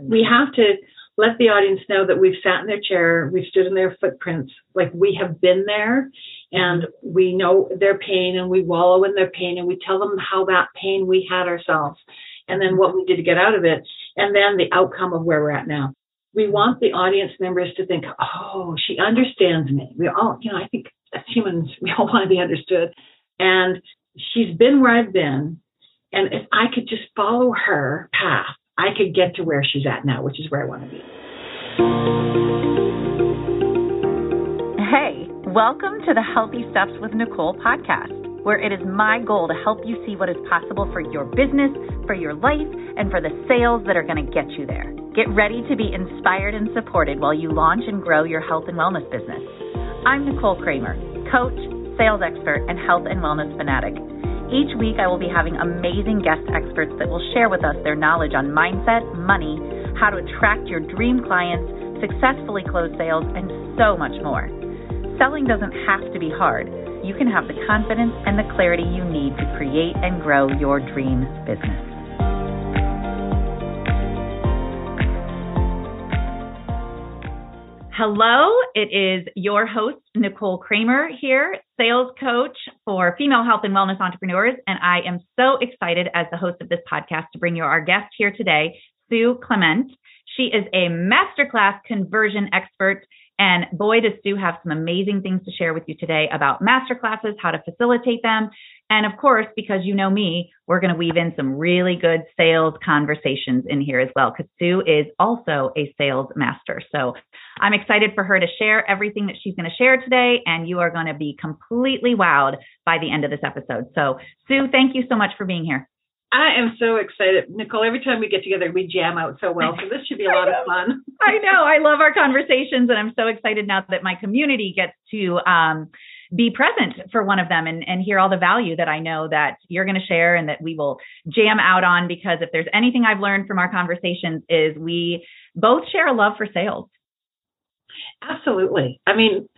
We have to let the audience know that we've sat in their chair, we've stood in their footprints, like we have been there and we know their pain and we wallow in their pain and we tell them how that pain we had ourselves and then what we did to get out of it and then the outcome of where we're at now. We want the audience members to think, oh, she understands me. We all, you know, I think as humans, we all want to be understood. And she's been where I've been. And if I could just follow her path, I could get to where she's at now, which is where I want to be. Hey, welcome to the Healthy Steps with Nicole podcast, where it is my goal to help you see what is possible for your business, for your life, and for the sales that are going to get you there. Get ready to be inspired and supported while you launch and grow your health and wellness business. I'm Nicole Kramer, coach, sales expert, and health and wellness fanatic. Each week, I will be having amazing guest experts that will share with us their knowledge on mindset, money, how to attract your dream clients, successfully close sales, and so much more. Selling doesn't have to be hard. You can have the confidence and the clarity you need to create and grow your dream business. Hello, it is your host, Nicole Kramer here, sales coach for female health and wellness entrepreneurs. And I am so excited as the host of this podcast to bring you our guest here today, Sue Clement. She is a masterclass conversion expert. And boy, does Sue have some amazing things to share with you today about masterclasses, how to facilitate them, and of course, because you know me, we're going to weave in some really good sales conversations in here as well, because Sue is also a sales master. So I'm excited for her to share everything that she's going to share today, and you are going to be completely wowed by the end of this episode. So, Sue, thank you so much for being here. I am so excited. Nicole, every time we get together, we jam out so well. So this should be a lot of fun. I know. I love our conversations, and I'm so excited now that my community gets to um, be present for one of them and, and hear all the value that I know that you're going to share and that we will jam out on. Because if there's anything I've learned from our conversations, is we both share a love for sales. Absolutely. I mean,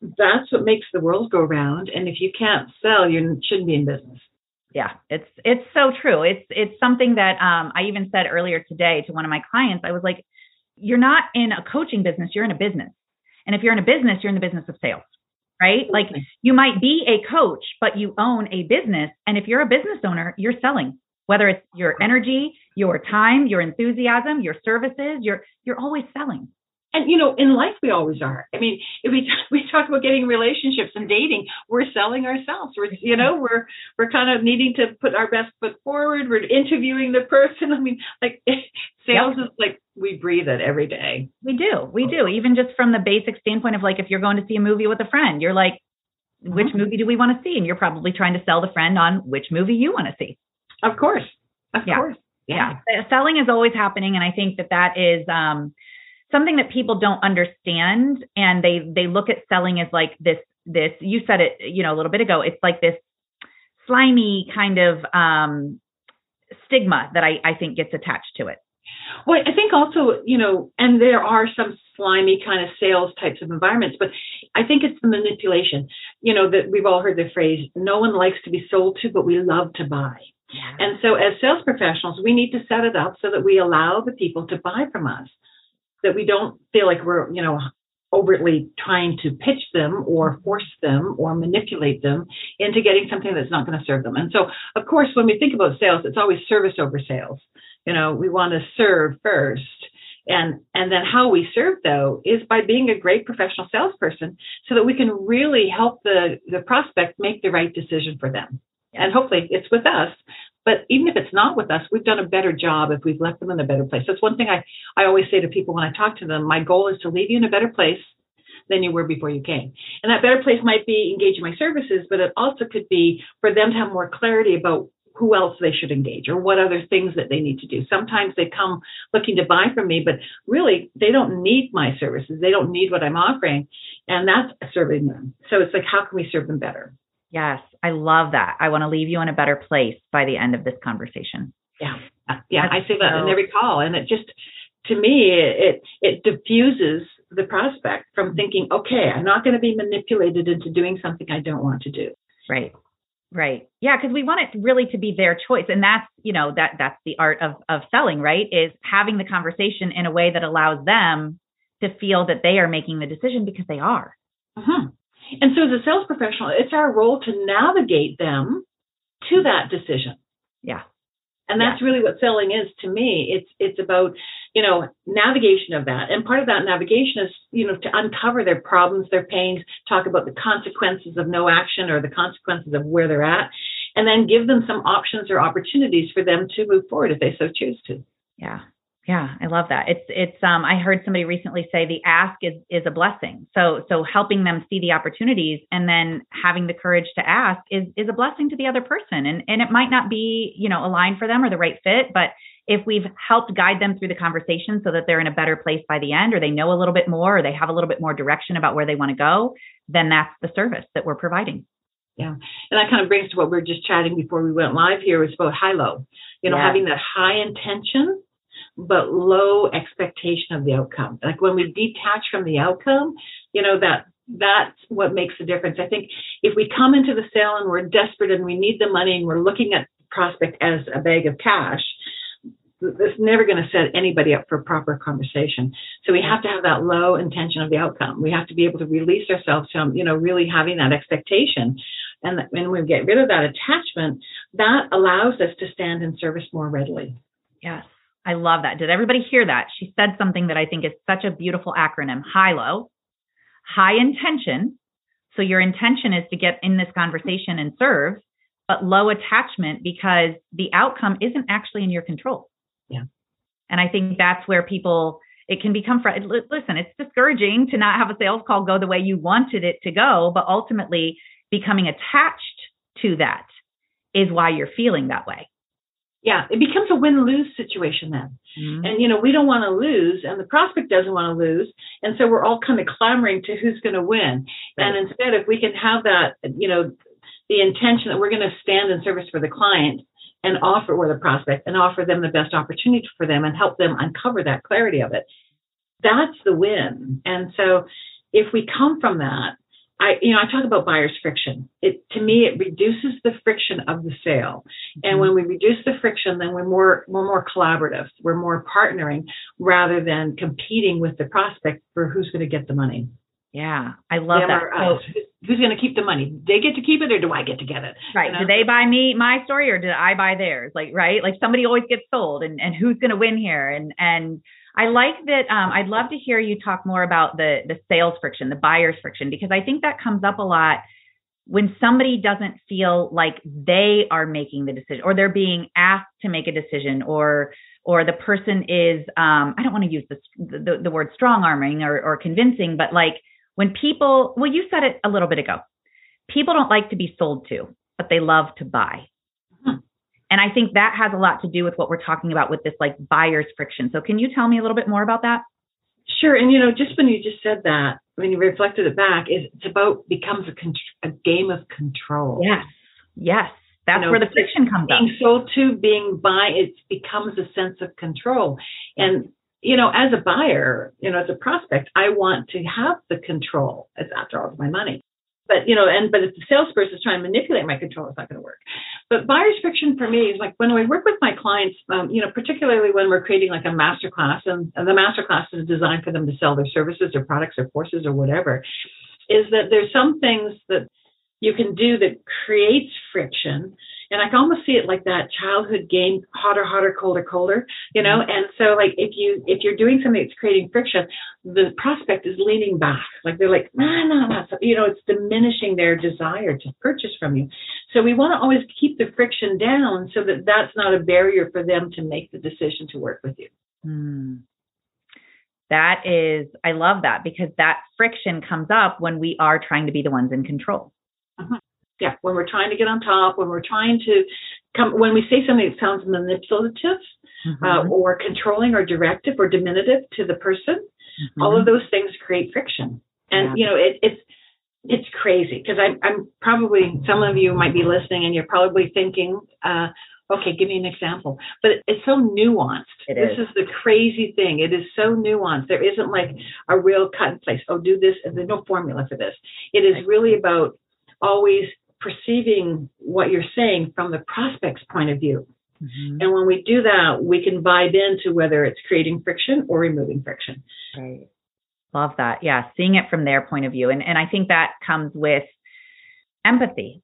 that's what makes the world go round. And if you can't sell, you shouldn't be in business. Yeah, it's it's so true. It's it's something that um, I even said earlier today to one of my clients. I was like, "You're not in a coaching business. You're in a business, and if you're in a business, you're in the business of sales." right? Like you might be a coach, but you own a business. And if you're a business owner, you're selling, whether it's your energy, your time, your enthusiasm, your services, you're, you're always selling. And you know, in life we always are. I mean, if we we talk about getting relationships and dating, we're selling ourselves. We're you know we're we're kind of needing to put our best foot forward. We're interviewing the person. I mean, like sales yep. is like we breathe it every day. We do, we do. Even just from the basic standpoint of like if you're going to see a movie with a friend, you're like, which mm-hmm. movie do we want to see? And you're probably trying to sell the friend on which movie you want to see. Of course, of yeah. course, yeah. yeah. Selling is always happening, and I think that that is. um something that people don't understand and they they look at selling as like this this you said it you know a little bit ago it's like this slimy kind of um stigma that I, I think gets attached to it. Well, I think also, you know, and there are some slimy kind of sales types of environments, but I think it's the manipulation. You know, that we've all heard the phrase, no one likes to be sold to, but we love to buy. Yeah. And so as sales professionals, we need to set it up so that we allow the people to buy from us that we don't feel like we're, you know, overtly trying to pitch them or force them or manipulate them into getting something that's not going to serve them. And so, of course, when we think about sales, it's always service over sales. You know, we want to serve first. And, and then how we serve though is by being a great professional salesperson so that we can really help the, the prospect make the right decision for them. And hopefully it's with us but even if it's not with us, we've done a better job if we've left them in a better place. That's one thing I, I always say to people when I talk to them. My goal is to leave you in a better place than you were before you came. And that better place might be engaging my services, but it also could be for them to have more clarity about who else they should engage or what other things that they need to do. Sometimes they come looking to buy from me, but really they don't need my services. They don't need what I'm offering. And that's serving them. So it's like, how can we serve them better? Yes, I love that. I want to leave you in a better place by the end of this conversation. Yeah, yeah, That's I say that so... in every call, and it just to me it it diffuses the prospect from thinking, okay, I'm not going to be manipulated into doing something I don't want to do. Right. Right. Yeah, because we want it really to be their choice. And that's, you know, that that's the art of of selling, right? Is having the conversation in a way that allows them to feel that they are making the decision because they are. Mm-hmm. And so as a sales professional, it's our role to navigate them to that decision. Yeah. And that's yeah. really what selling is to me. It's it's about, you know, navigation of that. And part of that navigation is, you know, to uncover their problems, their pains, talk about the consequences of no action or the consequences of where they're at, and then give them some options or opportunities for them to move forward if they so choose to. Yeah. Yeah, I love that. It's it's um I heard somebody recently say the ask is is a blessing. So so helping them see the opportunities and then having the courage to ask is is a blessing to the other person. And and it might not be, you know, aligned for them or the right fit, but if we've helped guide them through the conversation so that they're in a better place by the end or they know a little bit more or they have a little bit more direction about where they want to go, then that's the service that we're providing. Yeah. And that kind of brings to what we were just chatting before we went live here was about high low. You know, yeah. having that high intention but low expectation of the outcome. Like when we detach from the outcome, you know, that that's what makes the difference. I think if we come into the sale and we're desperate and we need the money and we're looking at the prospect as a bag of cash, that's never going to set anybody up for a proper conversation. So we have to have that low intention of the outcome. We have to be able to release ourselves from, you know, really having that expectation. And when we get rid of that attachment, that allows us to stand in service more readily. Yes. I love that. Did everybody hear that? She said something that I think is such a beautiful acronym high low, high intention. So your intention is to get in this conversation and serve, but low attachment because the outcome isn't actually in your control. Yeah. And I think that's where people, it can become, fr- listen, it's discouraging to not have a sales call go the way you wanted it to go, but ultimately becoming attached to that is why you're feeling that way yeah, it becomes a win lose situation then. Mm-hmm. And, you know, we don't want to lose, and the prospect doesn't want to lose. And so we're all kind of clamoring to who's going to win. Right. And instead, if we can have that, you know, the intention that we're going to stand in service for the client and offer or the prospect and offer them the best opportunity for them and help them uncover that clarity of it, that's the win. And so if we come from that, I, you know, I talk about buyer's friction. It to me, it reduces the friction of the sale, and mm-hmm. when we reduce the friction, then we're more we're more collaborative. We're more partnering rather than competing with the prospect for who's going to get the money. Yeah, I love Them that. So, who's going to keep the money? They get to keep it, or do I get to get it? Right. You know? Do they buy me my story, or do I buy theirs? Like, right? Like somebody always gets sold, and and who's going to win here? And and I like that. Um, I'd love to hear you talk more about the the sales friction, the buyer's friction, because I think that comes up a lot when somebody doesn't feel like they are making the decision, or they're being asked to make a decision, or or the person is um, I don't want to use this, the, the word strong arming or, or convincing, but like when people, well, you said it a little bit ago. People don't like to be sold to, but they love to buy. And I think that has a lot to do with what we're talking about with this like buyer's friction. So can you tell me a little bit more about that? Sure. And you know, just when you just said that, when you reflected it back, is it's about becomes a, a game of control. Yes. Yes. That's you know, where the friction comes being up. Being sold to, being buy, it becomes a sense of control. And you know, as a buyer, you know, as a prospect, I want to have the control. As after all, it's my money. But you know, and but if the salesperson is trying to manipulate my control, it's not going to work. But buyer's friction for me is like when I work with my clients, um, you know, particularly when we're creating like a master class, and, and the master class is designed for them to sell their services or products or courses or whatever, is that there's some things that you can do that creates friction and I can almost see it like that childhood game, hotter, hotter, colder, colder, you know? Mm-hmm. And so like if you if you're doing something that's creating friction, the prospect is leaning back. Like they're like, nah, nah, nah. So, you know, it's diminishing their desire to purchase from you. So we want to always keep the friction down so that that's not a barrier for them to make the decision to work with you. Mm. That is, I love that because that friction comes up when we are trying to be the ones in control. Uh-huh yeah, when we're trying to get on top, when we're trying to come, when we say something that sounds manipulative mm-hmm. uh, or controlling or directive or diminutive to the person, mm-hmm. all of those things create friction. And, yeah. you know, it, it's, it's crazy because I'm, I'm probably, some of you might be listening and you're probably thinking, uh, okay, give me an example. But it's so nuanced. It this is. is the crazy thing. It is so nuanced. There isn't like a real cut and place. Oh, do this, and there's no formula for this. It is really about always perceiving what you're saying from the prospect's point of view. Mm-hmm. And when we do that, we can vibe into whether it's creating friction or removing friction. Right. Love that. Yeah, seeing it from their point of view. And and I think that comes with empathy.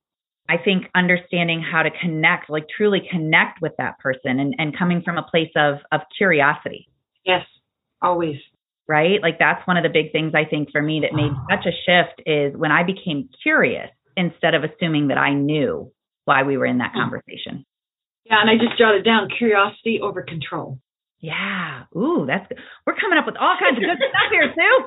I think understanding how to connect, like truly connect with that person and, and coming from a place of of curiosity. Yes, always. Right? Like that's one of the big things I think for me that made such a shift is when I became curious instead of assuming that I knew why we were in that mm. conversation. Yeah, and I just jotted down curiosity over control. Yeah. Ooh, that's good. We're coming up with all kinds of good stuff here, Sue.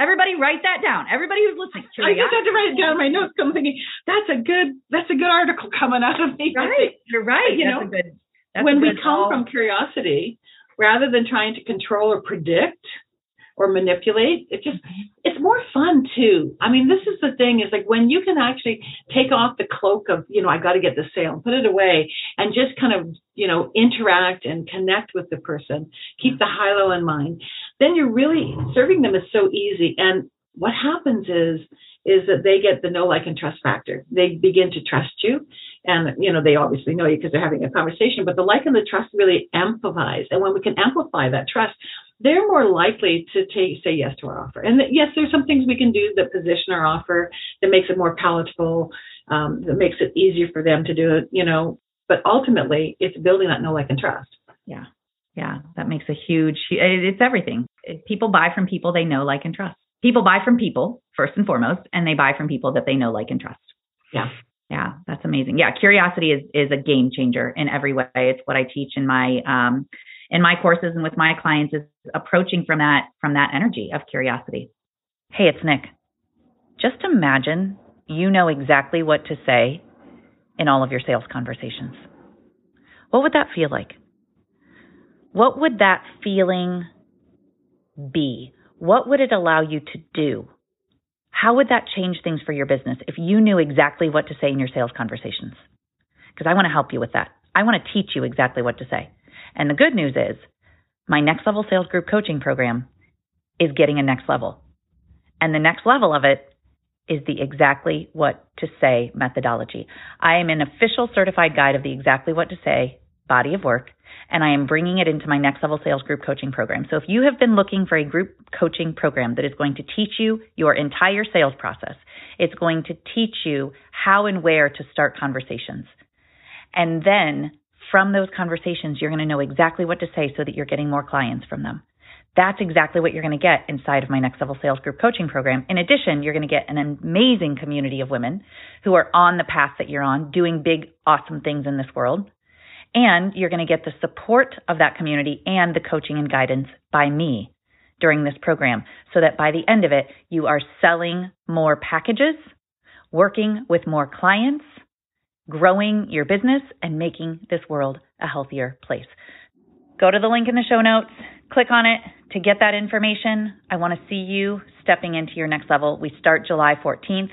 Everybody write that down. Everybody who's listening. Curiosity. I just had to write it down in my notes. I'm thinking that's a good that's a good article coming out of me. Right. You're right. You that's know, good, when we come from curiosity, rather than trying to control or predict, or manipulate. It just it's more fun too. I mean, this is the thing is like when you can actually take off the cloak of, you know, I got to get the sale, put it away and just kind of, you know, interact and connect with the person, keep the high low in mind, then you're really serving them is so easy. And what happens is is that they get the know like and trust factor. They begin to trust you and you know they obviously know you because they're having a conversation but the like and the trust really amplifies and when we can amplify that trust they're more likely to take, say yes to our offer. And yes, there's some things we can do that position our offer that makes it more palatable, um, that makes it easier for them to do it, you know. But ultimately, it's building that know, like, and trust. Yeah. Yeah. That makes a huge, it's everything. People buy from people they know, like, and trust. People buy from people, first and foremost, and they buy from people that they know, like, and trust. Yeah. Yeah, that's amazing. Yeah, curiosity is is a game changer in every way. It's what I teach in my um, in my courses and with my clients is approaching from that from that energy of curiosity. Hey, it's Nick. Just imagine you know exactly what to say in all of your sales conversations. What would that feel like? What would that feeling be? What would it allow you to do? How would that change things for your business if you knew exactly what to say in your sales conversations? Because I want to help you with that. I want to teach you exactly what to say. And the good news is my next level sales group coaching program is getting a next level. And the next level of it is the exactly what to say methodology. I am an official certified guide of the exactly what to say body of work, and I am bringing it into my next level sales group coaching program. So if you have been looking for a group coaching program that is going to teach you your entire sales process, it's going to teach you how and where to start conversations. And then from those conversations, you're going to know exactly what to say so that you're getting more clients from them. That's exactly what you're going to get inside of my next level sales group coaching program. In addition, you're going to get an amazing community of women who are on the path that you're on, doing big, awesome things in this world. And you're going to get the support of that community and the coaching and guidance by me during this program so that by the end of it, you are selling more packages, working with more clients, growing your business and making this world a healthier place. Go to the link in the show notes, click on it to get that information. I want to see you stepping into your next level. We start July 14th.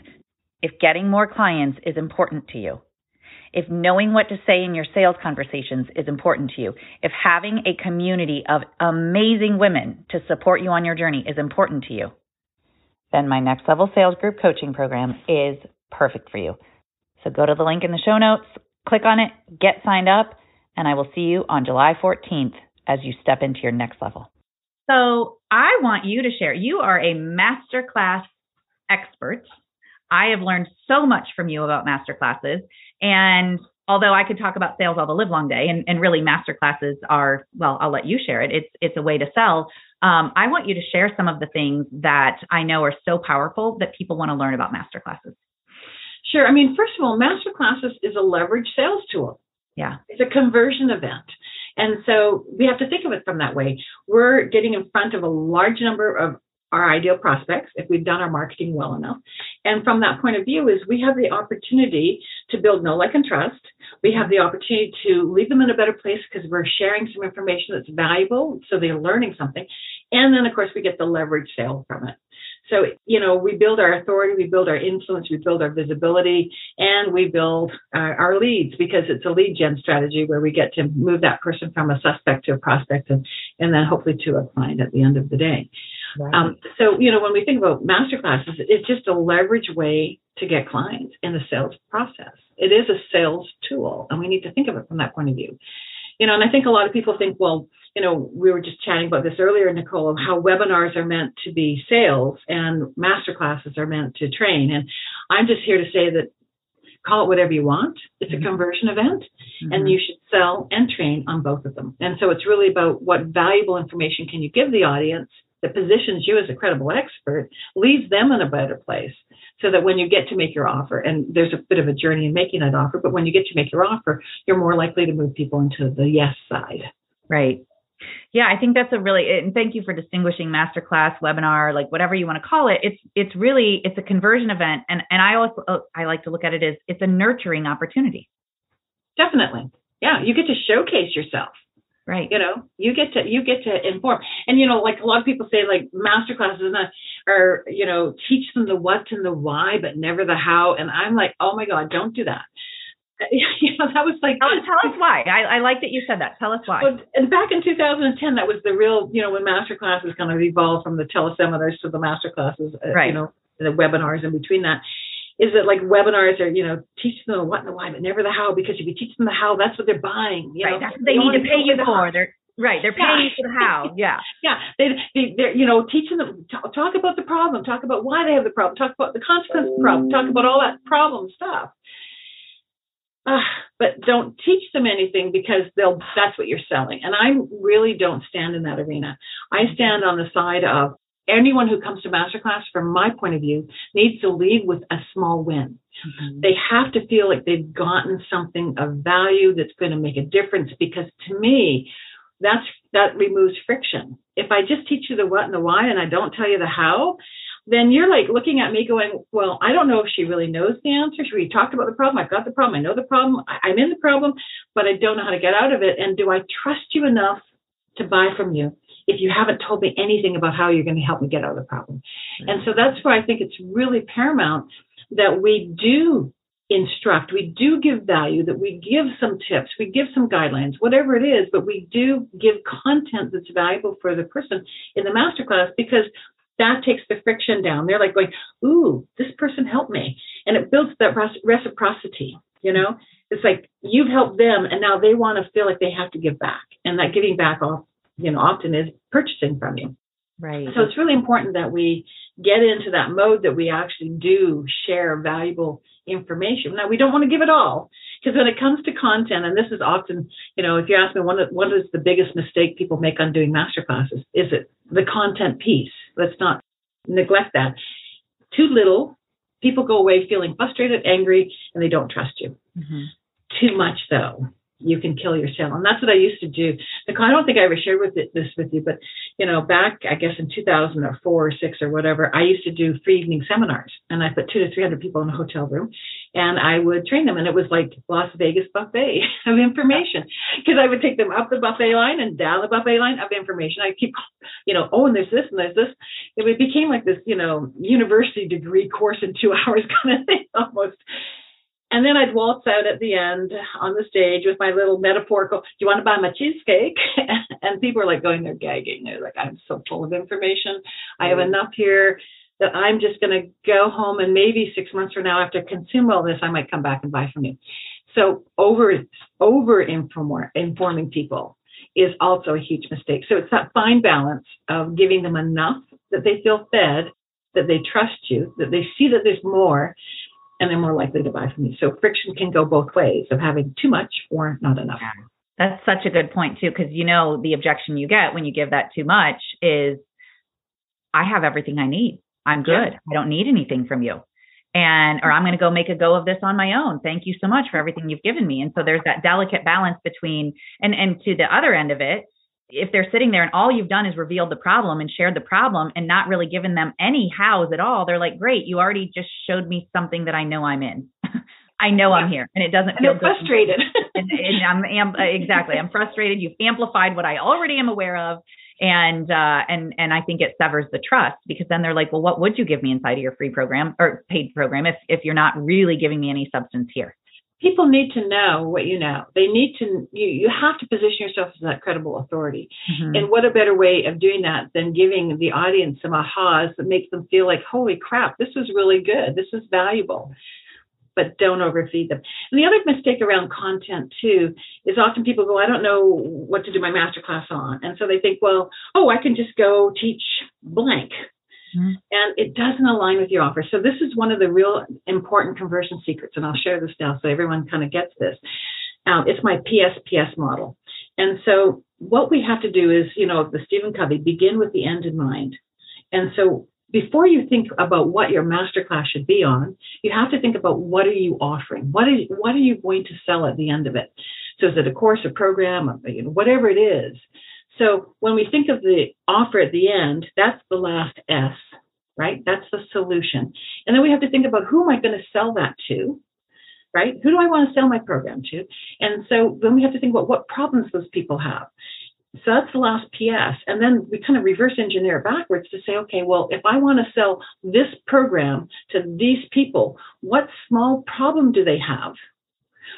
If getting more clients is important to you, if knowing what to say in your sales conversations is important to you, if having a community of amazing women to support you on your journey is important to you, then my next level sales group coaching program is perfect for you. So go to the link in the show notes, click on it, get signed up, and I will see you on July 14th as you step into your next level. So I want you to share. You are a masterclass expert. I have learned so much from you about masterclasses. And although I could talk about sales all the live long day, and, and really masterclasses are, well, I'll let you share it. It's it's a way to sell. Um, I want you to share some of the things that I know are so powerful that people want to learn about masterclasses. Sure. I mean, first of all, master classes is a leverage sales tool. Yeah. It's a conversion event. And so we have to think of it from that way. We're getting in front of a large number of our ideal prospects if we've done our marketing well enough. And from that point of view is we have the opportunity to build know, like, and trust. We have the opportunity to leave them in a better place because we're sharing some information that's valuable, so they're learning something. And then, of course, we get the leverage sale from it. So, you know, we build our authority, we build our influence, we build our visibility, and we build uh, our leads because it's a lead gen strategy where we get to move that person from a suspect to a prospect and, and then hopefully to a client at the end of the day. Right. Um, so, you know, when we think about master classes, it's just a leverage way to get clients in the sales process. It is a sales tool, and we need to think of it from that point of view. You know, and I think a lot of people think, well, you know, we were just chatting about this earlier, Nicole, how webinars are meant to be sales and master classes are meant to train. And I'm just here to say that call it whatever you want. It's a mm-hmm. conversion event, mm-hmm. and you should sell and train on both of them. And so it's really about what valuable information can you give the audience that positions you as a credible expert, leaves them in a better place, so that when you get to make your offer, and there's a bit of a journey in making that offer, but when you get to make your offer, you're more likely to move people into the yes side. Right. Yeah, I think that's a really and thank you for distinguishing masterclass, webinar, like whatever you want to call it. It's it's really it's a conversion event, and and I also oh, I like to look at it as it's a nurturing opportunity. Definitely, yeah. You get to showcase yourself, right? You know, you get to you get to inform, and you know, like a lot of people say, like masterclasses are you know teach them the what and the why, but never the how. And I'm like, oh my god, don't do that you know, that was like. Tell, tell us why. I, I, like that you said that. Tell us why. And back in 2010, that was the real, you know, when master classes kind of evolved from the teleseminars to the master classes, uh, right. you know, the webinars in between that. Is that like webinars are, you know, teach them the what and the why, but never the how, because if you teach them the how, that's what they're buying. You right. know? That's what they, they need to pay you for. They're Right, they're paying for the how. Yeah, yeah. They, they, they're, you know, teaching them talk, talk about the problem, talk about why they have the problem, talk about the consequence of the problem, talk about all that problem stuff uh, but don't teach them anything because they'll that's what you're selling and i really don't stand in that arena i stand on the side of anyone who comes to masterclass from my point of view needs to leave with a small win mm-hmm. they have to feel like they've gotten something of value that's going to make a difference because to me that's that removes friction if i just teach you the what and the why and i don't tell you the how then you're like looking at me going, well, I don't know if she really knows the answer. She we talked about the problem. I've got the problem. I know the problem. I'm in the problem, but I don't know how to get out of it. And do I trust you enough to buy from you if you haven't told me anything about how you're going to help me get out of the problem? And so that's where I think it's really paramount that we do instruct, we do give value, that we give some tips, we give some guidelines, whatever it is, but we do give content that's valuable for the person in the masterclass because that takes the friction down. They're like going, ooh, this person helped me. And it builds that reciprocity, you know? It's like you've helped them and now they want to feel like they have to give back. And that giving back off, you know, often is purchasing from you. Right. So it's really important that we get into that mode that we actually do share valuable information. Now we don't want to give it all because when it comes to content, and this is often, you know, if you ask me what is the biggest mistake people make on doing master classes, is it the content piece? Let's not neglect that. Too little, people go away feeling frustrated, angry, and they don't trust you. Mm-hmm. Too much though, you can kill your sale. And that's what I used to do. I don't think I ever shared with it, this with you, but you know, back I guess in 2004 or four or six or whatever, I used to do free evening seminars, and I put two to three hundred people in a hotel room, and I would train them, and it was like Las Vegas buffet of information because I would take them up the buffet line and down the buffet line of information. I keep, you know, oh, and there's this and there's this. It became like this, you know, university degree course in two hours kind of thing almost. And then I'd waltz out at the end on the stage with my little metaphorical, do you want to buy my cheesecake? and people are like going, they're gagging. They're like, I'm so full of information. I have mm-hmm. enough here that I'm just going to go home and maybe six months from now, after I consume all this, I might come back and buy from you. So over, over informing people is also a huge mistake. So it's that fine balance of giving them enough that they feel fed, that they trust you, that they see that there's more, and they're more likely to buy from you. So friction can go both ways of having too much or not enough. That's such a good point too, because you know the objection you get when you give that too much is, I have everything I need. I'm good. Yeah. I don't need anything from you. And or I'm going to go make a go of this on my own. Thank you so much for everything you've given me. And so there's that delicate balance between and and to the other end of it, if they're sitting there and all you've done is revealed the problem and shared the problem and not really given them any hows at all, they're like, great, you already just showed me something that I know I'm in. I know yeah. I'm here, and it doesn't and feel frustrated. and, and, I'm am, exactly, I'm frustrated. You've amplified what I already am aware of, and uh, and and I think it severs the trust because then they're like, well, what would you give me inside of your free program or paid program if if you're not really giving me any substance here? People need to know what you know. They need to you you have to position yourself as that credible authority. Mm-hmm. And what a better way of doing that than giving the audience some ahas that make them feel like, holy crap, this is really good. This is valuable. But don't overfeed them. And the other mistake around content too is often people go, I don't know what to do my masterclass on. And so they think, well, oh, I can just go teach blank Mm-hmm. And it doesn't align with your offer. So this is one of the real important conversion secrets, and I'll share this now so everyone kind of gets this. Um, it's my PSPS model. And so what we have to do is, you know, the Stephen Covey, begin with the end in mind. And so before you think about what your masterclass should be on, you have to think about what are you offering? What is what are you going to sell at the end of it? So is it a course, a program, whatever it is? So when we think of the offer at the end, that's the last S, right? That's the solution. And then we have to think about who am I going to sell that to, right? Who do I want to sell my program to? And so then we have to think about what problems those people have. So that's the last PS. And then we kind of reverse engineer backwards to say, okay, well, if I want to sell this program to these people, what small problem do they have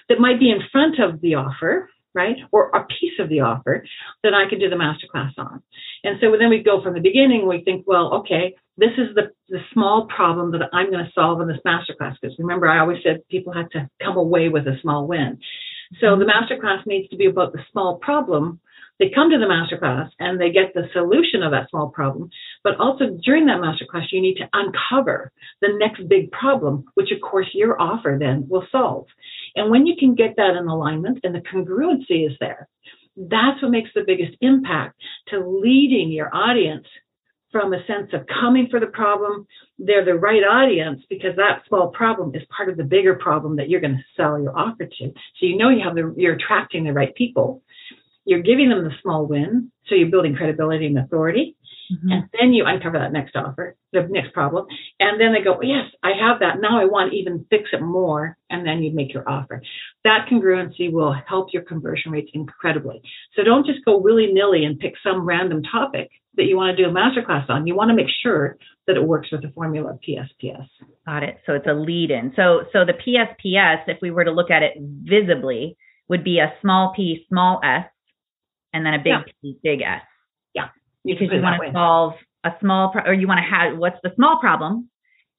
that might be in front of the offer? Right? Or a piece of the offer that I could do the masterclass on. And so then we go from the beginning, we think, well, okay, this is the, the small problem that I'm going to solve in this masterclass. Because remember, I always said people had to come away with a small win. So the masterclass needs to be about the small problem. They come to the masterclass and they get the solution of that small problem. But also during that masterclass, you need to uncover the next big problem, which of course your offer then will solve. And when you can get that in alignment and the congruency is there, that's what makes the biggest impact to leading your audience from a sense of coming for the problem. They're the right audience because that small problem is part of the bigger problem that you're going to sell your offer to. So you know you have the you're attracting the right people. You're giving them the small win, so you're building credibility and authority. Mm-hmm. And then you uncover that next offer, the next problem. And then they go, yes, I have that. Now I want to even fix it more. And then you make your offer. That congruency will help your conversion rates incredibly. So don't just go willy nilly and pick some random topic that you want to do a masterclass on. You want to make sure that it works with the formula of PSPS. Got it. So it's a lead in. So, so the PSPS, if we were to look at it visibly, would be a small p, small s, and then a big yeah. P, big S Yeah. because you want to solve a small pro- or you want to have what's the small problem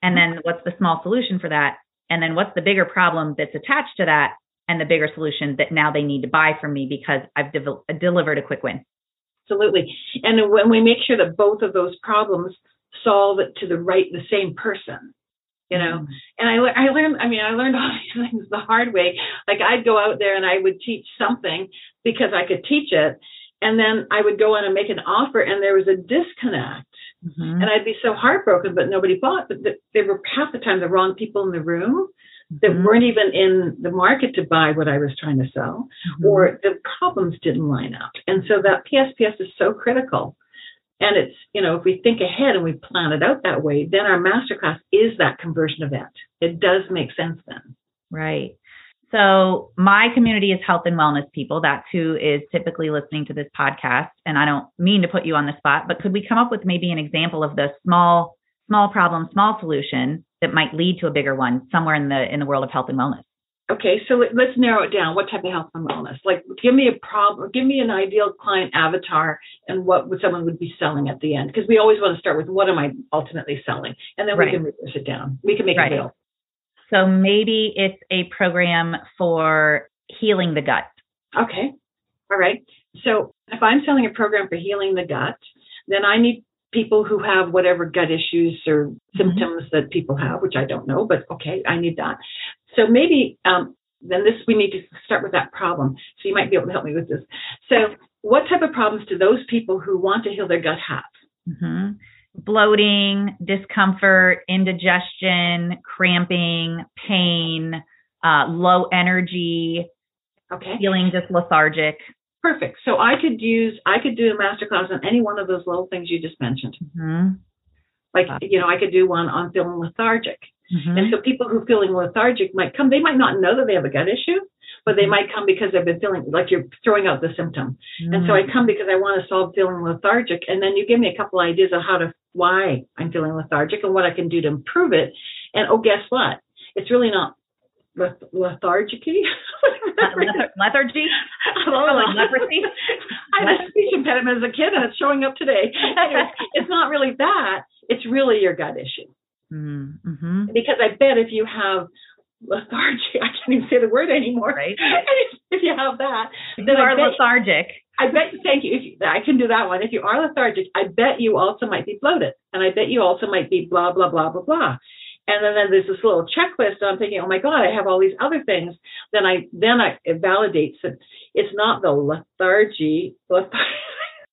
and mm-hmm. then what's the small solution for that and then what's the bigger problem that's attached to that and the bigger solution that now they need to buy from me because I've de- uh, delivered a quick win. Absolutely. And when we make sure that both of those problems solve it to the right, the same person, you know, mm. and I, I learned, I mean, I learned all these things the hard way. Like I'd go out there and I would teach something because I could teach it and then I would go in and make an offer, and there was a disconnect. Mm-hmm. And I'd be so heartbroken, but nobody bought. But they were half the time the wrong people in the room that mm-hmm. weren't even in the market to buy what I was trying to sell, mm-hmm. or the problems didn't line up. And so that PSPS is so critical. And it's, you know, if we think ahead and we plan it out that way, then our masterclass is that conversion event. It does make sense then. Right. So my community is health and wellness people. That's who is typically listening to this podcast. And I don't mean to put you on the spot, but could we come up with maybe an example of the small, small problem, small solution that might lead to a bigger one somewhere in the in the world of health and wellness? Okay, so let's narrow it down. What type of health and wellness? Like, give me a problem, give me an ideal client avatar, and what would someone would be selling at the end? Because we always want to start with what am I ultimately selling, and then right. we can reverse it down. We can make right. it real. So maybe it's a program for healing the gut. Okay. All right. So if I'm selling a program for healing the gut, then I need people who have whatever gut issues or mm-hmm. symptoms that people have, which I don't know, but okay, I need that. So maybe um, then this we need to start with that problem. So you might be able to help me with this. So what type of problems do those people who want to heal their gut have? Mm-hmm bloating, discomfort, indigestion, cramping, pain, uh, low energy, okay, feeling just lethargic. Perfect. So I could use, I could do a masterclass on any one of those little things you just mentioned. Mm-hmm. Like, you know, I could do one on feeling lethargic. Mm-hmm. And so people who are feeling lethargic might come, they might not know that they have a gut issue, but they mm-hmm. might come because they've been feeling like you're throwing out the symptom. Mm-hmm. And so I mm. come because I want to solve feeling lethargic. And then you give me a couple ideas of how to, why I'm feeling lethargic and what I can do to improve it. And oh, guess what? It's really not leth- lethargy. lethargy? Oh, like leprosy? I had a speech impediment as a kid and it's showing up today. Anyways, it's not really that. It's really your gut issue. Mm-hmm. Because I bet if you have lethargy, I can't even say the word anymore. Right. if you have that, You then I are bet, lethargic. I bet, thank you. If you, I can do that one. If you are lethargic, I bet you also might be bloated. And I bet you also might be blah, blah, blah, blah, blah. And then, then there's this little checklist. And I'm thinking, oh my God, I have all these other things. Then I, then I, it validates that it's not the lethargy. lethargy.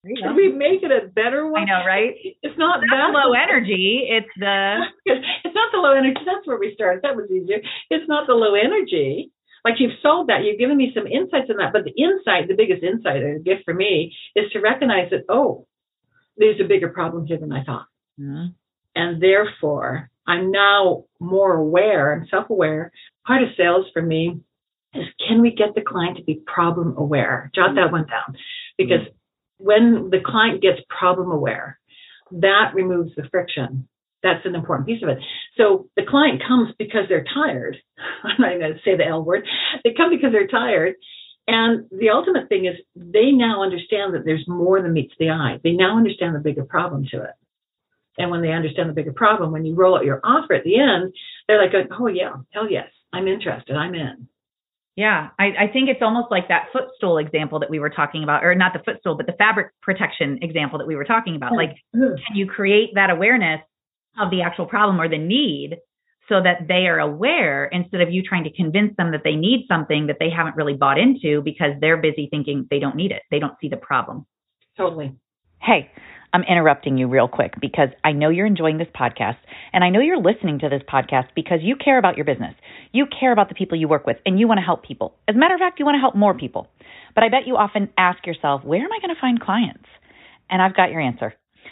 Can we make it a better one? I know, right? It's not That's that low energy. It's the it's not the low energy. That's where we started. That was easier. It's not the low energy. Like you've solved that. You've given me some insights in that. But the insight, the biggest insight and gift for me is to recognize that, oh, there's a bigger problem here than I thought. Mhm. And therefore, I'm now more aware, I'm self aware. Part of sales for me is can we get the client to be problem aware? Jot that one down. Because when the client gets problem aware, that removes the friction. That's an important piece of it. So the client comes because they're tired. I'm not even going to say the L word. They come because they're tired. And the ultimate thing is they now understand that there's more than meets the eye. They now understand the bigger problem to it. And when they understand the bigger problem, when you roll out your offer at the end, they're like, oh, yeah, hell yes, I'm interested, I'm in. Yeah, I, I think it's almost like that footstool example that we were talking about, or not the footstool, but the fabric protection example that we were talking about. Like, can you create that awareness of the actual problem or the need so that they are aware instead of you trying to convince them that they need something that they haven't really bought into because they're busy thinking they don't need it. They don't see the problem. Totally. Hey, I'm interrupting you real quick because I know you're enjoying this podcast and I know you're listening to this podcast because you care about your business. You care about the people you work with and you want to help people. As a matter of fact, you want to help more people. But I bet you often ask yourself, where am I going to find clients? And I've got your answer.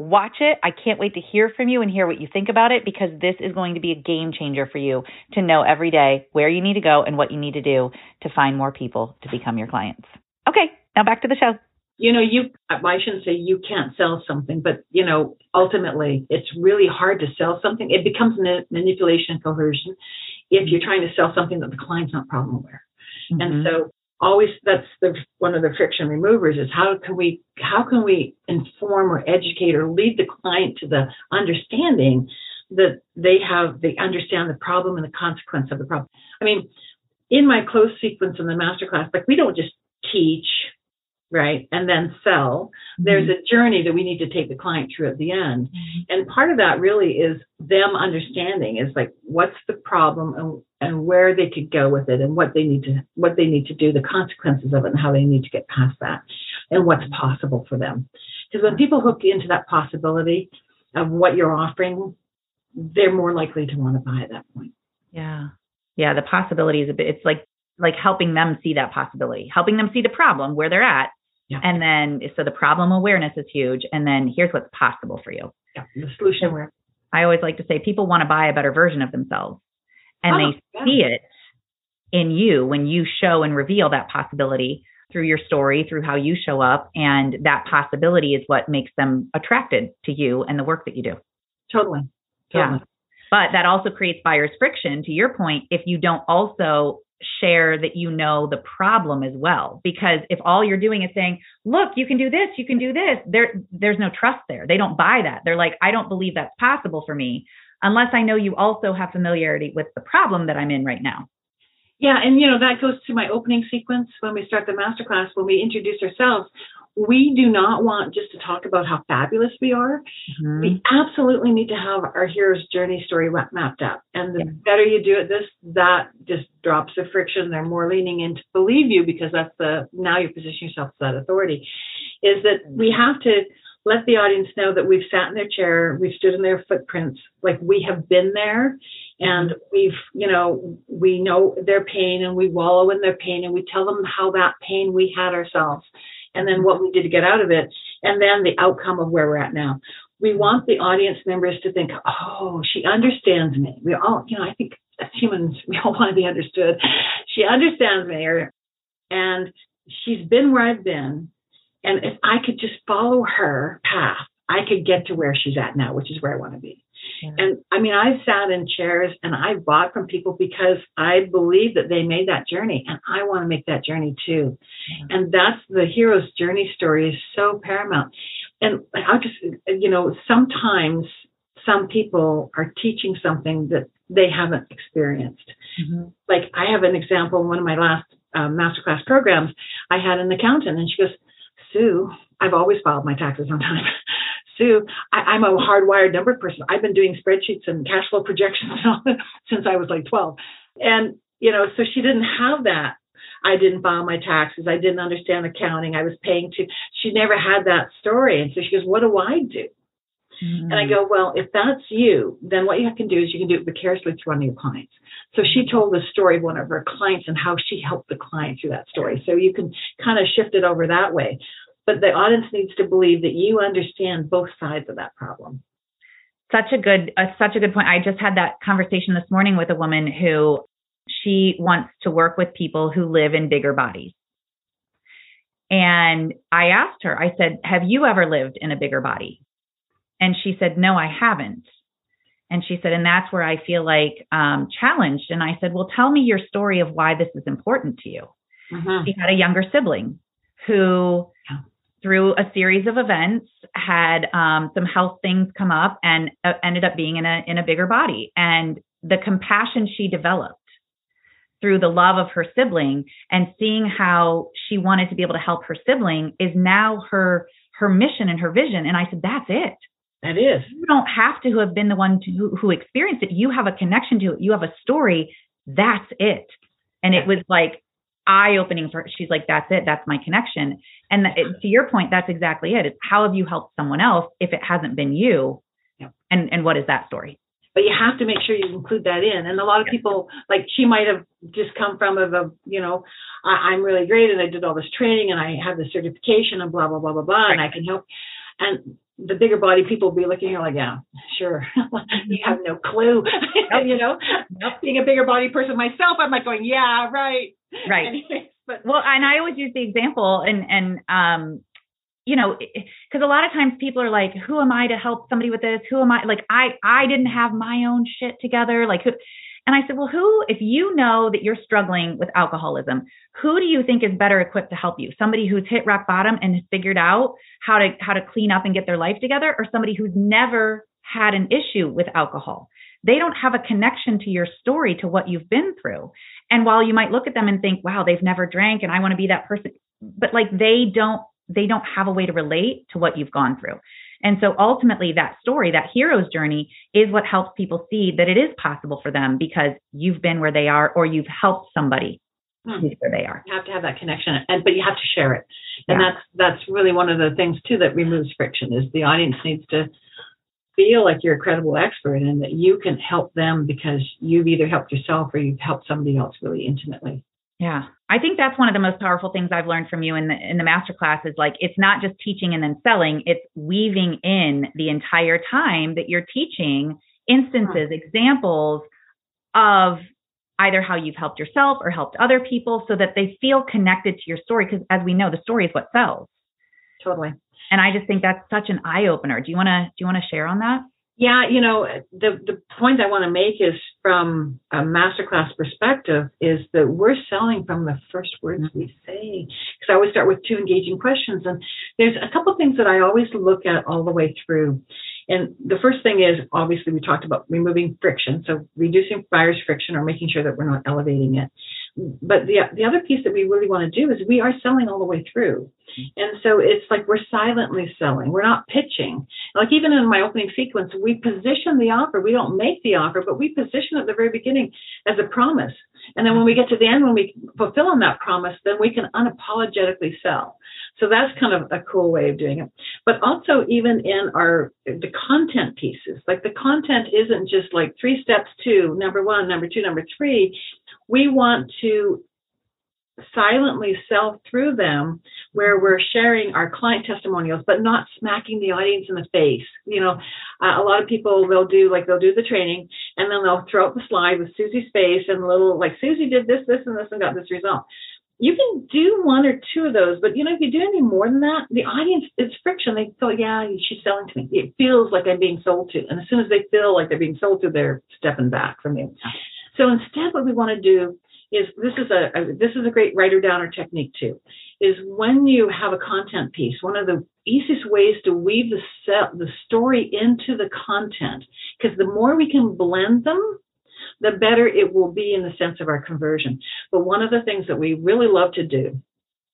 watch it. I can't wait to hear from you and hear what you think about it because this is going to be a game changer for you to know every day where you need to go and what you need to do to find more people to become your clients. Okay, now back to the show. you know, you, I shouldn't say you can't sell something, but, you know, ultimately it's really hard to sell something. It becomes manipulation and coercion if you're trying to sell something that the client's not problem aware. Mm-hmm. And so always that's the one of the friction removers is how can we how can we inform or educate or lead the client to the understanding that they have they understand the problem and the consequence of the problem. I mean, in my close sequence in the masterclass, like we don't just teach, right, and then sell. There's mm-hmm. a journey that we need to take the client through at the end. Mm-hmm. And part of that really is them understanding is like what's the problem and and where they could go with it and what they need to what they need to do, the consequences of it and how they need to get past that and what's possible for them. Because when people hook into that possibility of what you're offering, they're more likely to want to buy at that point. Yeah. Yeah. The possibility is a bit, it's like, like helping them see that possibility, helping them see the problem where they're at. Yeah. And then, so the problem awareness is huge. And then here's what's possible for you. Yeah, the solution where I always like to say people want to buy a better version of themselves and Oh, they yeah. see it in you when you show and reveal that possibility through your story, through how you show up. And that possibility is what makes them attracted to you and the work that you do. totally. Yeah. But that also creates buyer's friction, to your point, if you don't also share that you know the problem as well. Because if all you're doing is saying, look, you can do this, you can do this, there there's no trust there. They don't buy that. They're like, I don't believe that's possible for me unless I know you also have familiarity with the problem that I'm in right now. Yeah, and you know that goes to my opening sequence when we start the masterclass. When we introduce ourselves, we do not want just to talk about how fabulous we are. Mhm. We absolutely need to have our hero's journey story mapped out. And the Yeah. better you do it, this that just drops the friction. They're more leaning in to believe you because that's the now you position yourself as that authority. Is that we have to let the audience know that we've sat in their chair, we've stood in their footprints, like we have been there, and we've you know we know their pain and we wallow in their pain and we tell them how that pain we had ourselves and then what we did to get out of it and then the outcome of where we're at now. We want the audience members to think oh she understands me. We all you know i think as humans we all want to be understood. She understands me. Or, and she's been where i've been. And if i could just follow her path i could get to where she's at now which is where i want to be and I mean, I've sat in chairs and I've bought from people because I believe that they made that journey and I want to make that journey too. Yeah. And that's the hero's journey story is so paramount. And I just, you know, sometimes some people are teaching something that they haven't experienced. Mm-hmm. Like I have an example in one of my last um, masterclass programs. I had an accountant and she goes, Sue, I've always filed my taxes on time. Sue, I, am a hardwired number person. I've been doing spreadsheets and cash flow projections since I was like 12. And, you know, so she didn't have that. I didn't file my taxes. I didn't understand accounting. I was paying to, she never had that story. And so she goes, what do I do? Mm-hmm. And I go, well, if that's you, then what you can do is you can do it vicariously through one of your clients. So she told the story of one of her clients and how she helped the client through that story. So you can kind of shift it over that way but the audience needs to believe that you understand both sides of that problem. Such a good uh, such a good point. I just had that conversation this morning with a woman who she wants to work with people who live in bigger bodies. And i asked her i said have you ever lived in a bigger body? And she said no i haven't. And she said and that's where i feel like um, challenged. And i said well tell me your story of why this is important to you. Mm-hmm. she had a younger sibling who through a series of events had um, some health things come up and uh, ended up being in a in a bigger body. And the compassion she developed through the love of her sibling and seeing how she wanted to be able to help her sibling is now her her mission and her vision. And i said that's it. That is. You don't have to have been the one to, who, who experienced it. You have a connection to it. You have a story. That's it. And it was like eye opening for her. she's like that's it that's my connection and it, to your point that's exactly it it's how have you helped someone else if it hasn't been you yeah. and and what is that story but you have to make sure you include that in and a lot of people like she might have just come from of a you know I, i'm really great and i did all this training and i have the certification and blah blah blah blah blah right. and i can help and the bigger body people will be looking at you like, yeah, sure. you mm-hmm. have no clue. you know, yep. being a bigger body person myself, I'm like going, yeah, right. Right. Anyways, but well, and I always use the example and and um you know because a lot of times people are like who am i to help somebody with this? Who am i? Like i i didn't have my own shit together. Like who and i said well who if you know that you're struggling with alcoholism who do you think is better equipped to help you? Somebody who's hit rock bottom and has figured out how to how to clean up and get their life together or somebody who's never had an issue with alcohol they don't have a connection to your story to what you've been through and while you might look at them and think, wow, they've never drank and I want to be that person, but like they don't, they don't have a way to relate to what you've gone through. And so ultimately that story, that hero's journey is what helps people see that it is possible for them because you've been where they are or you've helped somebody hmm. where they are. You have to have that connection and but you have to share it. And yeah. that's that's really one of the things too that removes friction is the audience needs to feel like you're a credible expert and that you can help them because you've either helped yourself or you've helped somebody else really intimately. Yeah. I think that's one of the most powerful things I've learned from you in the in the master class is like it's not just teaching and then selling, it's weaving in the entire time that you're teaching instances, huh. examples of either how you've helped yourself or helped other people so that they feel connected to your story because as we know the story is what sells. Totally. And I just think that's such an eye opener. Do you want to do you want to share on that? Yeah, you know, the the point I want to make is from a masterclass perspective is that we're selling from the first words we say. Because I always start with two engaging questions, and there's a couple things that I always look at all the way through. And the first thing is obviously we talked about removing friction, so reducing buyer's friction or making sure that we're not elevating it but the the other piece that we really want to do is we are selling all the way through, mm-hmm. and so it's like we're silently selling. We're not pitching. Like even in my opening sequence, we position the offer. We don't make the offer, but we position at the very beginning as a promise. And then when we get to the end, when we fulfill on that promise, then we can unapologetically sell. So that's kind of a cool way of doing it. But also even in our the content pieces, like the content isn't just like three steps to number one, number two, number three. We want to silently sell through them where we're sharing our client testimonials but not smacking the audience in the face you know uh, a lot of people they'll do like they'll do the training and then they'll throw up the slide with susie's face and little like susie did this this and this and got this result you can do one or two of those, but you know, if you do any more than that, the audience it's friction. They go, yeah, she's selling to me. It feels like I'm being sold to, and as soon as they feel like they're being sold to, they're stepping back from you. So instead, what we want to do is this is a, a this is a great writer downer technique too. Is when you have a content piece, one of the easiest ways to weave the set, the story into the content, because the more we can blend them, the better it will be in the sense of our conversion. But one of the things that we really love to do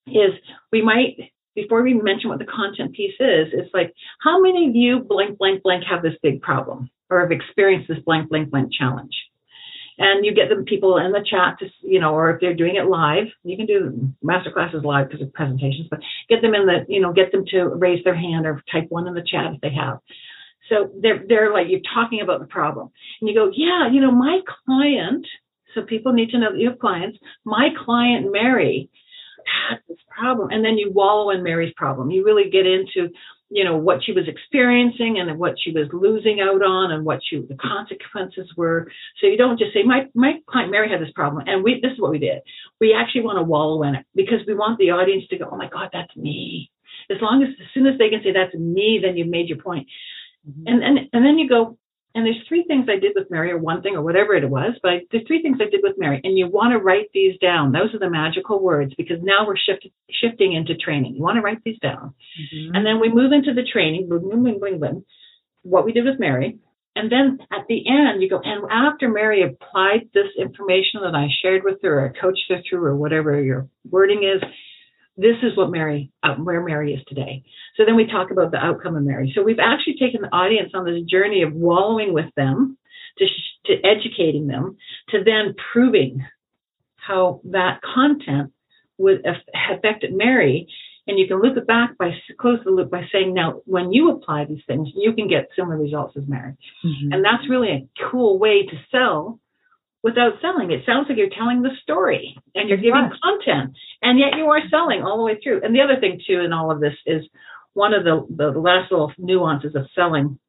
is we might before we mention what the content piece is, it's like, how many of you blank, blank, blank have this big problem or have experienced this blank, blank, blank challenge? And you get the people in the chat to, you know, or if they're doing it live, you can do master classes live because of presentations, but get them in the, you know, get them to raise their hand or type one in the chat if they have. So they're they're like you're talking about the problem, and you go, yeah, you know, my client. So people need to know that you have clients. My client Mary had this problem, and then you wallow in Mary's problem. You really get into you know what she was experiencing and what she was losing out on and what she the consequences were. So you don't just say my my client mary had this problem and we this is what we did. We actually want to wallow in it because we want the audience to go oh my god that's me. As long as as soon as they can say that's me then you've made your point. Mm-hmm. And, and and then you go, and there's three things I did with Mary, or one thing, or whatever it was, but I, there's three things I did with Mary, and you want to write these down. Those are the magical words because now we're shift, shifting into training. You want to write these down, mm-hmm. and then we move into the training. Boom, boom, boom, boom, boom. What we did with Mary, and then at the end, you go, and after Mary applied this information that I shared with her, or coached her through, or whatever your wording is, this is what Mary, uh, where Mary is today. So then we talk about the outcome of Mary. So we've actually taken the audience on this journey of wallowing with them, to, to educating them, to then proving how that content would affect Mary. And you can loop it back by close the loop by saying, now, when you apply these things, you can get similar results as Mary. Mm-hmm. And that's really a cool way to sell without selling. It sounds like you're telling the story and you're giving content, and yet you are selling all the way through. And the other thing too in all of this is one of the the last little nuances of selling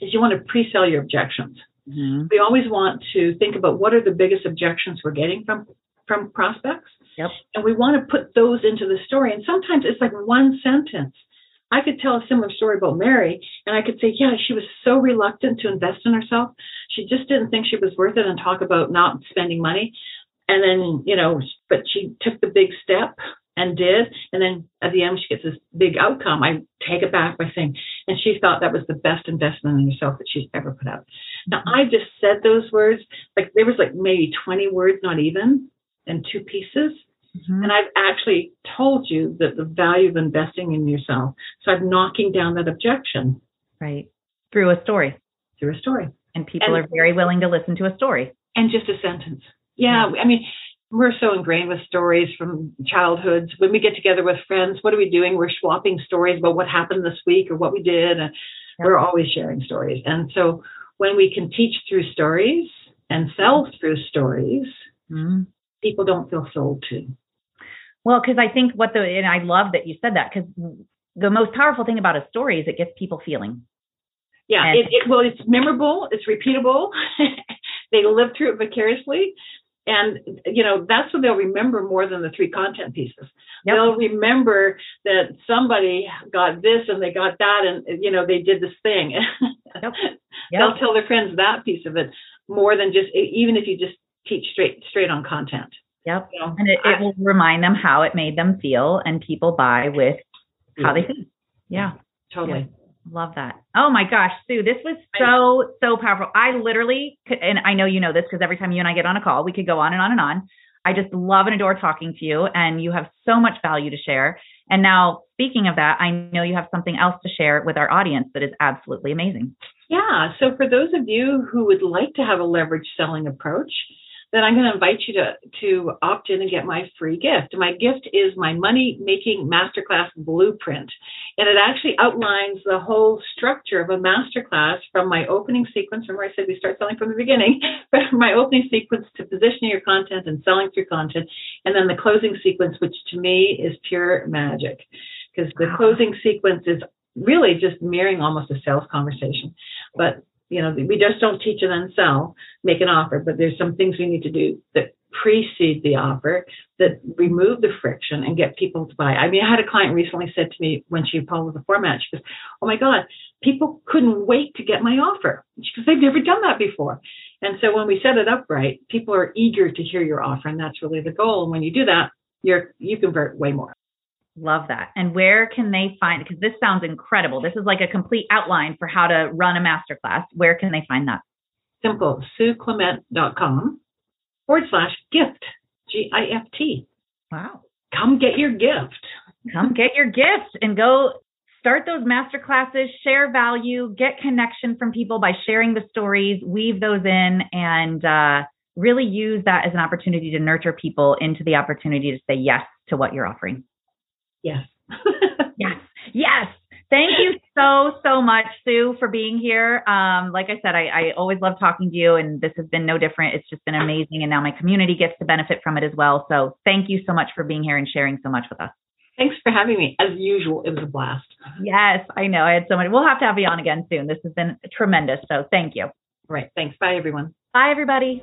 is you want to pre-sell your objections. Mm-hmm. We always want to think about what are the biggest objections we're getting from from prospects. Yep. And we want to put those into the story. And sometimes it's like one sentence. I could tell a similar story about Mary, and I could say, yeah, she was so reluctant to invest in herself. She just didn't think she was worth it and talk about not spending money. And then, you know, but she took the big step and did. And then at the end, she gets this big outcome. I take it back by saying, and she thought that was the best investment in herself that she's ever put out. Now, I just said those words, like there was like maybe 20 words, not even, in two pieces. Mm-hmm. And I've actually told you that the value of investing in yourself. So I'm knocking down that objection. Right. Through a story. Through a story. And people and, are very willing to listen to a story. And just a sentence. Yeah. I mean, we're so ingrained with stories from childhoods. When we get together with friends, what are we doing? We're swapping stories about what happened this week or what we did. And we're always sharing stories. And so when we can teach through stories and sell through stories, mm-hmm. people don't feel sold to. Well, because I think what the, and I love that you said that because the most powerful thing about a story is it gets people feeling. Yeah, and, it, it, well, it's memorable, it's repeatable. they live through it vicariously. And, you know, that's what they'll remember more than the three content pieces. Yep. They'll remember that somebody got this and they got that and, you know, they did this thing. Yep. Yep. they'll tell their friends that piece of it more than just, even if you just teach straight, straight on content. Yep. and it, it, will remind them how it made them feel, and people buy with how they feel. Yeah. Totally. Yeah. Love that. Oh my gosh, Sue, this was so, so powerful. I literally, could, and I know you know this because every time you and I get on a call, we could go on and on and on. I just love and adore talking to you, and you have so much value to share. And now, speaking of that, I know you have something else to share with our audience that is absolutely amazing. Yeah. So, for those of you who would like to have a leverage selling approach, then I'm going to invite you to to opt in and get my free gift. My gift is my money making masterclass blueprint, and it actually outlines the whole structure of a masterclass from my opening sequence. Remember, I said we start selling from the beginning, from my opening sequence to positioning your content and selling through content, and then the closing sequence, which to me is pure magic, because the wow. closing sequence is really just mirroring almost a sales conversation, but you know, we just don't teach and then sell, make an offer, but there's some things we need to do that precede the offer that remove the friction and get people to buy. I mean, I had a client recently said to me when she followed the format, she goes, Oh my God, people couldn't wait to get my offer because they've never done that before. And so when we set it up right, people are eager to hear your offer, and that's really the goal. And when you do that, you're you convert way more. Love that. And where can they find because this sounds incredible. This is like a complete outline for how to run a masterclass. Where can they find that? Simple. SueClement.com forward slash gift. G I F T. Wow. Come get your gift. Come get your gift and go start those master classes, share value, get connection from people by sharing the stories, weave those in, and uh, really use that as an opportunity to nurture people into the opportunity to say yes to what you're offering. Yes. yes. Yes. Thank you so, so much, Sue, for being here. Um, like I said, I, I always love talking to you, and this has been no different. It's just been amazing. And now my community gets to benefit from it as well. So thank you so much for being here and sharing so much with us. Thanks for having me. As usual, it was a blast. Yes, I know. I had so much. We'll have to have you on again soon. This has been tremendous. So thank you. All right. Thanks. Bye, everyone. Bye, everybody.